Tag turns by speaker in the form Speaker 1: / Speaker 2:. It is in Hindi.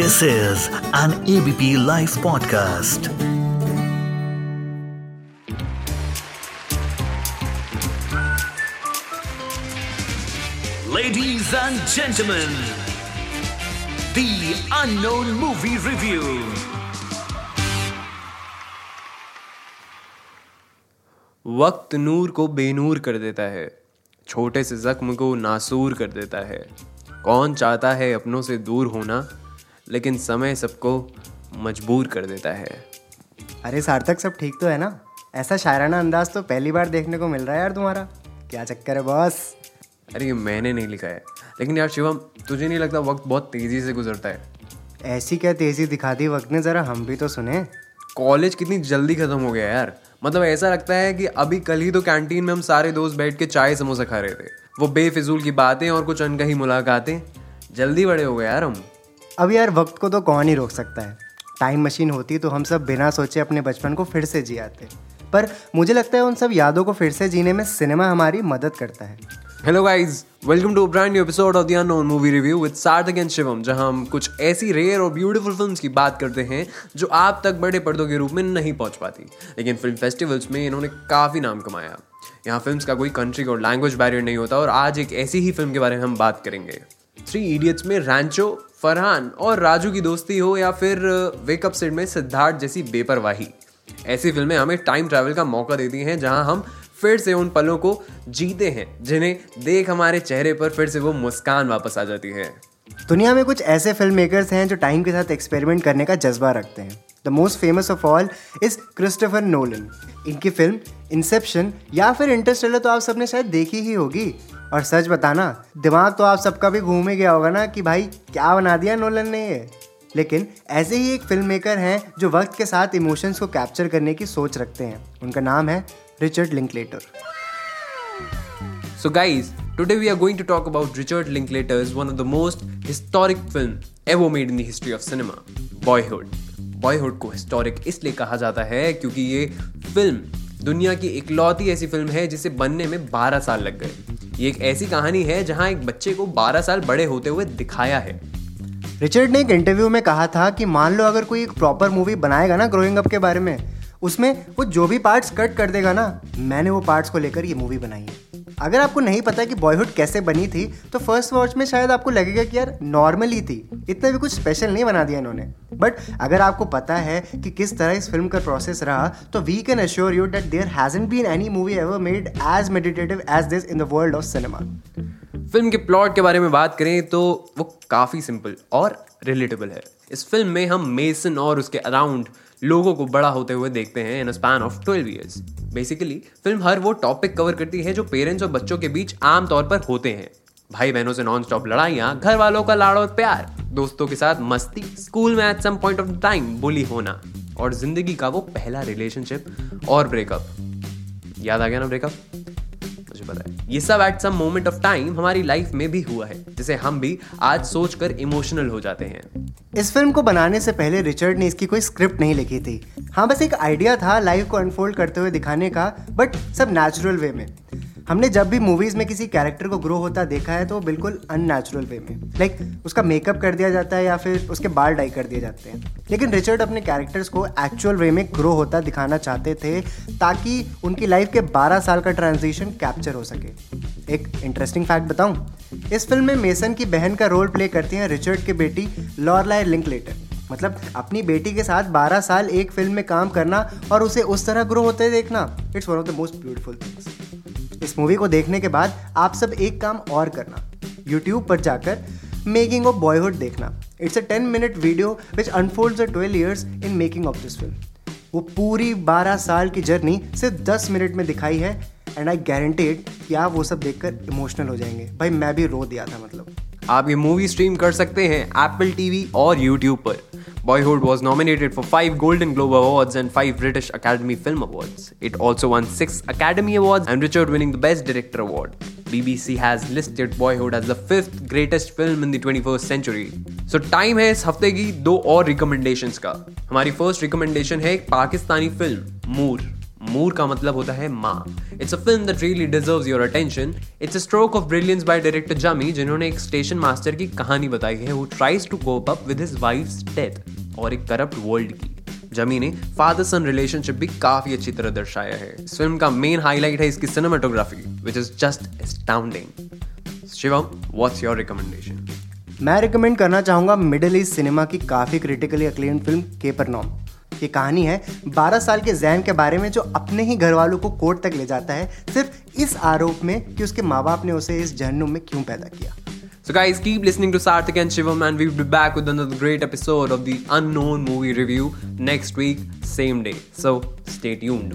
Speaker 1: This is an ABP Life podcast. Ladies and gentlemen, the unknown movie review.
Speaker 2: वक्त नूर को बेनूर कर देता है छोटे से जख्म को नासूर कर देता है कौन चाहता है अपनों से दूर होना लेकिन समय सबको मजबूर कर देता है।
Speaker 3: अरे सार्थक सब ठीक तो है ना? ऐसा शायराना अंदाज तो पहली बार देखने को मिल रहा है यार तुम्हारा। क्या चक्कर है बॉस?
Speaker 2: अरे ये मैंने नहीं लिखा है। लेकिन यार शिवम तुझे नहीं लगता वक्त बहुत तेज़ी से गुजरता है?
Speaker 3: ऐसी क्या तेज़ी दिखा दी वक्त ने? जरा हम भी तो सुने।
Speaker 2: कॉलेज कितनी जल्दी खत्म हो गया यार। मतलब ऐसा लगता है कि अभी कल ही तो कैंटीन में हम सारे दोस्त बैठ के चाय समोसा खा रहे थे। वो बेफिजूल की बातें और कुछ अनकही मुलाकातें। जल्दी बड़े हो गए यार हम।
Speaker 3: अब यार वक्त को तो कौन ही रोक सकता है। टाइम मशीन होती तो हम सब बिना सोचे अपने बचपन को फिर से जी आते। पर मुझे लगता है उन सब यादों को फिर से जीने में सिनेमा हमारी मदद करता है।
Speaker 2: Hello guys welcome to brand new episode of the unknown movie review with Sarthak and Shivam जहाँ हम कुछ ऐसी रेयर और ब्यूटीफुल फिल्म्स की बात करते हैं जो आप तक बड़े पर्दों के रूप में नहीं पहुँच पाती। लेकिन फ़िल्म फेस्टिवल्स में इन्होंने काफ़ी नाम कमाया। यहाँ फिल्म्स का कोई कंट्री और लैंग्वेज बैरियर नहीं होता और आज एक ऐसी ही फ़िल्म के बारे में हम बात करेंगे। थ्री इडियट्स में रैंचो फरहान और राजू की दोस्ती हो या फिर वेकअप सेट में सिद्धार्थ जैसी बेपरवाही। ऐसी फ़िल्में हमें टाइम ट्रैवल का मौका देती हैं, जहाँ हम फिर से उन पलों को जीते हैं, जिन्हें देख हमारे चेहरे पर फिर से वो मुस्कान वापस आ जाती है।
Speaker 3: दुनिया में कुछ ऐसे फ़िल्म मेकर्स हैं जो टाइम के साथ एक्सपेरिमेंट करने का जज्बा रखते हैं। The most famous of all is Christopher Nolan इनकी फ़िल्म इंसेप्शन या फिर इंटरस्टेलर तो आप सबने शायद देखी ही होगी। और सच बताना दिमाग तो आप सबका भी घूमे गया होगा ना कि भाई क्या बना दिया नोलन ने ये। लेकिन ऐसे ही एक फ़िल्म मेकर हैं जो वक्त के साथ इमोशंस को कैप्चर करने की सोच रखते हैं। उनका नाम है Richard Linklater
Speaker 2: So guys, today we are going to talk about Richard Linklater's one of the most historic film ever made in the history of cinema, Boyhood. Boyhood को हिस्टोरिक इसलिए कहा जाता है क्योंकि ये फ़िल्म दुनिया की इकलौती ऐसी फ़िल्म है जिसे बनने में 12 साल लग गए। ये एक ऐसी कहानी है जहाँ एक बच्चे को 12 साल बड़े होते हुए दिखाया है।
Speaker 3: रिचर्ड ने एक इंटरव्यू में कहा था कि मान लो अगर कोई एक प्रॉपर मूवी बनाएगा ना ग्रोइंग अप के बारे में, उसमें वो जो भी पार्ट्स कट कर देगा ना, मैंने वो पार्ट्स को लेकर ये मूवी बनाई है। अगर आपको नहीं पता कि बॉयहुड कैसे बनी थी तो फ़र्स्ट वॉच में शायद आपको लगेगा कि यार नॉर्मल ही थी, इतना भी कुछ स्पेशल नहीं बना दिया इन्होंने। बट अगर आपको पता है कि किस तरह इस फ़िल्म का प्रोसेस रहा तो we can assure you that there hasn't been any movie ever made as meditative as this in the world of cinema
Speaker 2: film के प्लॉट के बारे में बात करें तो वो काफ़ी सिंपल और रिलेटेबल है। इस फ़िल्म में हम मेसन और उसके अराउंड लोगों को बड़ा होते हुए देखते हैं in a span of twelve years basically film हर वो टॉपिक कवर करती है जो पेरेंट्स और बच्चों के बीच आम तौर पर होते हैं। भाई बहनों से नॉन स्टॉप लड़ाइयाँ घर वालों का लाड़ और प्यार, दोस्तों के साथ मस्ती, स्कूल में at some point of time bully होना और ज़िंदगी का वो पहला रिलेशनशिप और ब्रेकअप याद आ गया ना ब्रेकअप मुझे पता है। ये सब at some moment of time हमारी लाइफ में भी हुआ है, जिसे हम भी आज सोचकर इमोशनल हो जाते हैं।
Speaker 3: इस फ़िल्म को बनाने से पहले रिचर्ड ने इसकी कोई स्क्रिप्ट नहीं लिखी थी। हाँ बस एक आइडिया था लाइफ को अनफोल्ड करते हुए दिखाने का बट सब नेचुरल वे में। हमने जब भी मूवीज़ में किसी कैरेक्टर को ग्रो होता देखा है तो वो बिल्कुल अननेचुरल वे में लाइक like, उसका मेकअप कर दिया जाता है या फिर उसके बाल डाई कर दिए जाते हैं। लेकिन रिचर्ड अपने कैरेक्टर्स को एक्चुअल वे में ग्रो होता दिखाना चाहते थे ताकि उनकी लाइफ के 12 साल का ट्रांजिशन कैप्चर हो सके। एक इंटरेस्टिंग फैक्ट बताऊँ इस फ़िल्म में मेसन की बहन का रोल प्ले करती हैं रिचर्ड की बेटी लॉरलाई लिंकलेटर मतलब अपनी बेटी के साथ 12 साल एक फ़िल्म में काम करना और उसे उस तरह ग्रो होते देखना it's one of the most beautiful things इस मूवी को देखने के बाद आप सब एक काम और करना। यूट्यूब पर जाकर मेकिंग ऑफ़ बॉयहुड देखना। It's a ten minute video which unfold the twelve years in making of this film वो पूरी बारह साल की जर्नी सिर्फ़ दस मिनट में दिखाई है एंड आई गारंटेड कि आप वो सब देखकर इमोशनल हो जाएँगे। भाई, मैं भी रो दिया था मतलब।
Speaker 2: आप ये मूवी स्ट्रीम कर सकते हैं एप्पल टीवी और यूट्यूब पर। Boyhood was nominated for 5 Golden Globe Awards and 5 British Academy Film Awards. It also won 6 Academy Awards and Richard winning the Best Director Award. BBC has listed Boyhood as the fifth greatest film in the 21st century. So time है इस हफ्ते की दो और रिकमेंडेशंस का हमारी फर्स्ट रिकमेंडेशन है एक पाकिस्तानी फिल्म मूर मूर का मतलब होता है माँ it's a film that really deserves your attention it's a stroke of brilliance by director Jami जिन्होंने एक स्टेशन मास्टर की कहानी बताई है who tries to cope up with his wife's death और एक करप्ट वर्ल्ड की। जमी ने फादर सन रिलेशनशिप भी काफ़ी अच्छी तरह दर्शाया है। इस फ़िल्म का मेन हाईलाइट है इसकी cinematography which is just astounding Shivam what's your recommendation
Speaker 3: मैं रिकमेंड करना चाहूँगा मिडिल ईस्ट सिनेमा की काफ़ी critically acclaim film Capernaum ये कहानी है 12 साल के जैन के बारे में जो अपने ही घर वालों को कोर्ट तक ले जाता है सिर्फ़ इस आरोप में कि उसके माँ बाप ने उसे इस जहन्नुम में क्यों पैदा किया
Speaker 2: So guys, keep listening to Sarthik and Shivam and we'll be back with another great episode of the Unknown Movie Review next week, same day. So stay tuned.